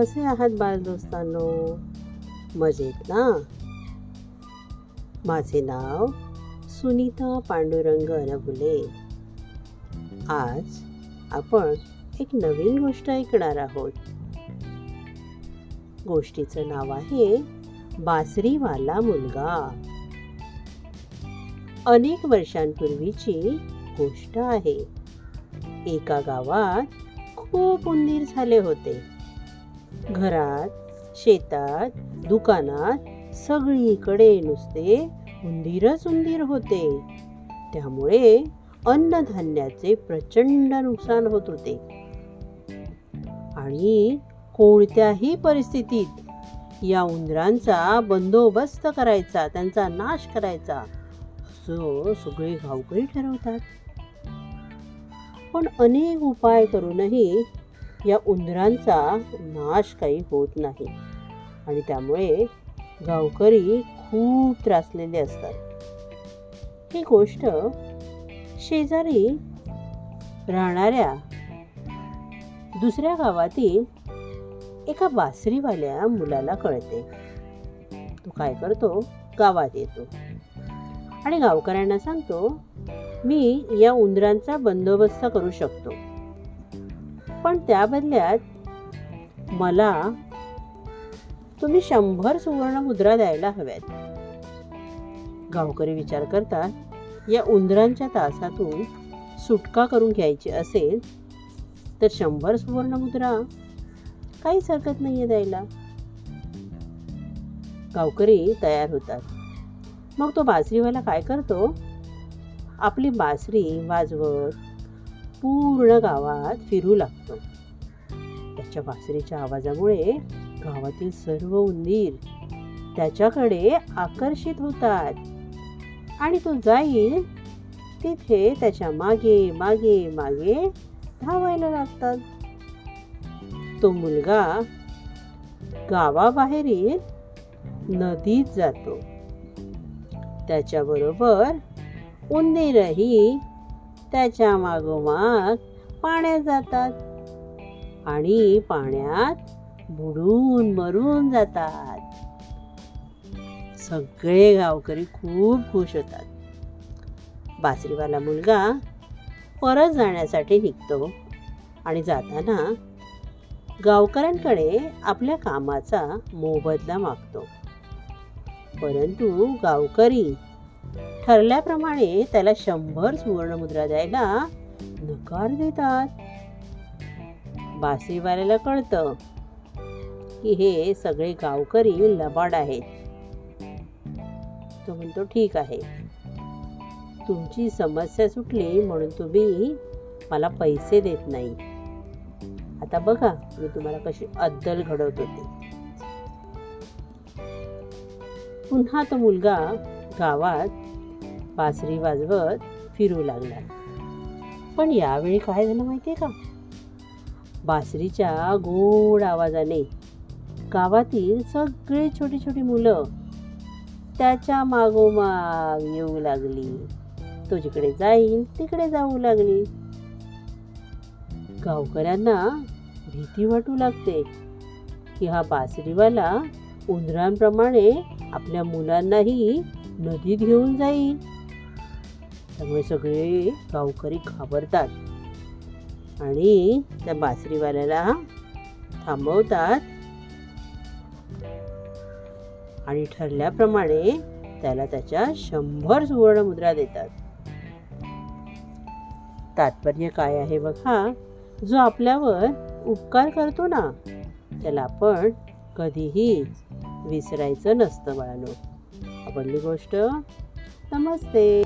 कसे आहात बालदोस्तांनो मजेत ना? माझे नाव सुनीता पांडुरंग अनबुले आज आपण एक नवीन गोष्ट ऐकणार आहोत. गोष्टीचं नाव आहे बासरीवाला मुलगा. अनेक वर्षांपूर्वीची गोष्ट आहे. एका गावात खूप उंदीर झाले होते. घरात शेतात दुकानात सगळीकडे नुसते उंदीरच उंदीर होते. त्यामुळे अन्नधान्याचे प्रचंड नुकसान होत होते. आणि कोणत्याही परिस्थितीत या उंदरांचा बंदोबस्त करायचा त्यांचा नाश करायचा असं सगळे गावकरी ठरवतात. पण अनेक उपाय करूनही या उंदरांचा नाश काही होत नाही. आणि त्यामुळे गावकरी खूप त्रासलेले असतात. ही गोष्ट शेजारी राहणाऱ्या दुसऱ्या गावातील एका बासरीवाल्या मुलाला कळते. तो काय करतो? गावात येतो. आणि गावकऱ्यांना सांगतो मी या उंदरांचा बंदोबस्त करू शकतो. पण त्या बदल्यात मला तुम्ही शंभर सुवर्ण मुद्रा द्यायला हव्यात. गावकरी विचार करतात या उंदरांच्या तासातून सुटका करून घ्यायची असेल तर शंभर सुवर्ण मुद्रा काहीच हरकत नाहीये द्यायला. गावकरी तयार होतात. मग तो बासरीवाला काय करतो? आपली बासरी वाजवत पूर्ण गावात फिरू लागतो. त्याच्या बासरीच्या आवाजामुळे गावातील सर्व उंदीर त्याच्याकडे आकर्षित होतात आणि तो जाईल तिथे त्याच्यामागे मागे मागे धावायला लागतात. तो मुलगा गावाबाहेरील नदीत जातो. त्याच्याबरोबर उंदीरही त्याच्या मागोमाग पाण्यात जातात. आणि पाण्यात बुडून मरून जातात. सगळे गावकरी खूप खुश होतात. बासरीवाला मुलगा परत जाण्यासाठी निघतो आणि जाताना गावकऱ्यांकडे आपल्या कामाचा मोबदला मागतो. परंतु गावकरी ठरल्याप्रमाणे त्याला शंभर सुवर्णमुद्रा द्यायला नकार देतात. बासरीवाल्याला कळतं की हे सगळे गावकरी लबाड आहेत. तो म्हणतो ठीक आहे. तुमची समस्या सुटली म्हणून तुम्ही मला पैसे देत नाही. आता बघा मी तुम्हाला कशी अद्दल घडवत होते. पुन्हा तो मुलगा गावात बासरी वाजवत फिरू लागला. पण यावेळी काय झालं माहितीये का? बासरीच्या गोड आवाजाने गावातील सगळे छोटी छोटी मुलं त्याच्या मागोमाग येऊ लागली. तो जिकडे जाईल तिकडे जाऊ लागली. गावकऱ्यांना भीती वाटू लागते की हा बासरीवाला उंदरांप्रमाणे आपल्या मुलांनाही नदीत घेऊन जाईल. त्यामुळे सगळे गावकरी घाबरतात. आणि त्या बासरीवाल्याला थांबवतात. आणि ठरल्याप्रमाणे त्याला त्याच्या शंभर सुवर्ण मुद्रा देतात. तात्पर्य काय आहे बघा? जो आपल्यावर उपकार करतो ना त्याला आपण कधीही विसरायचं नसतं बाळानो. आवडली गोष्ट? नमस्ते.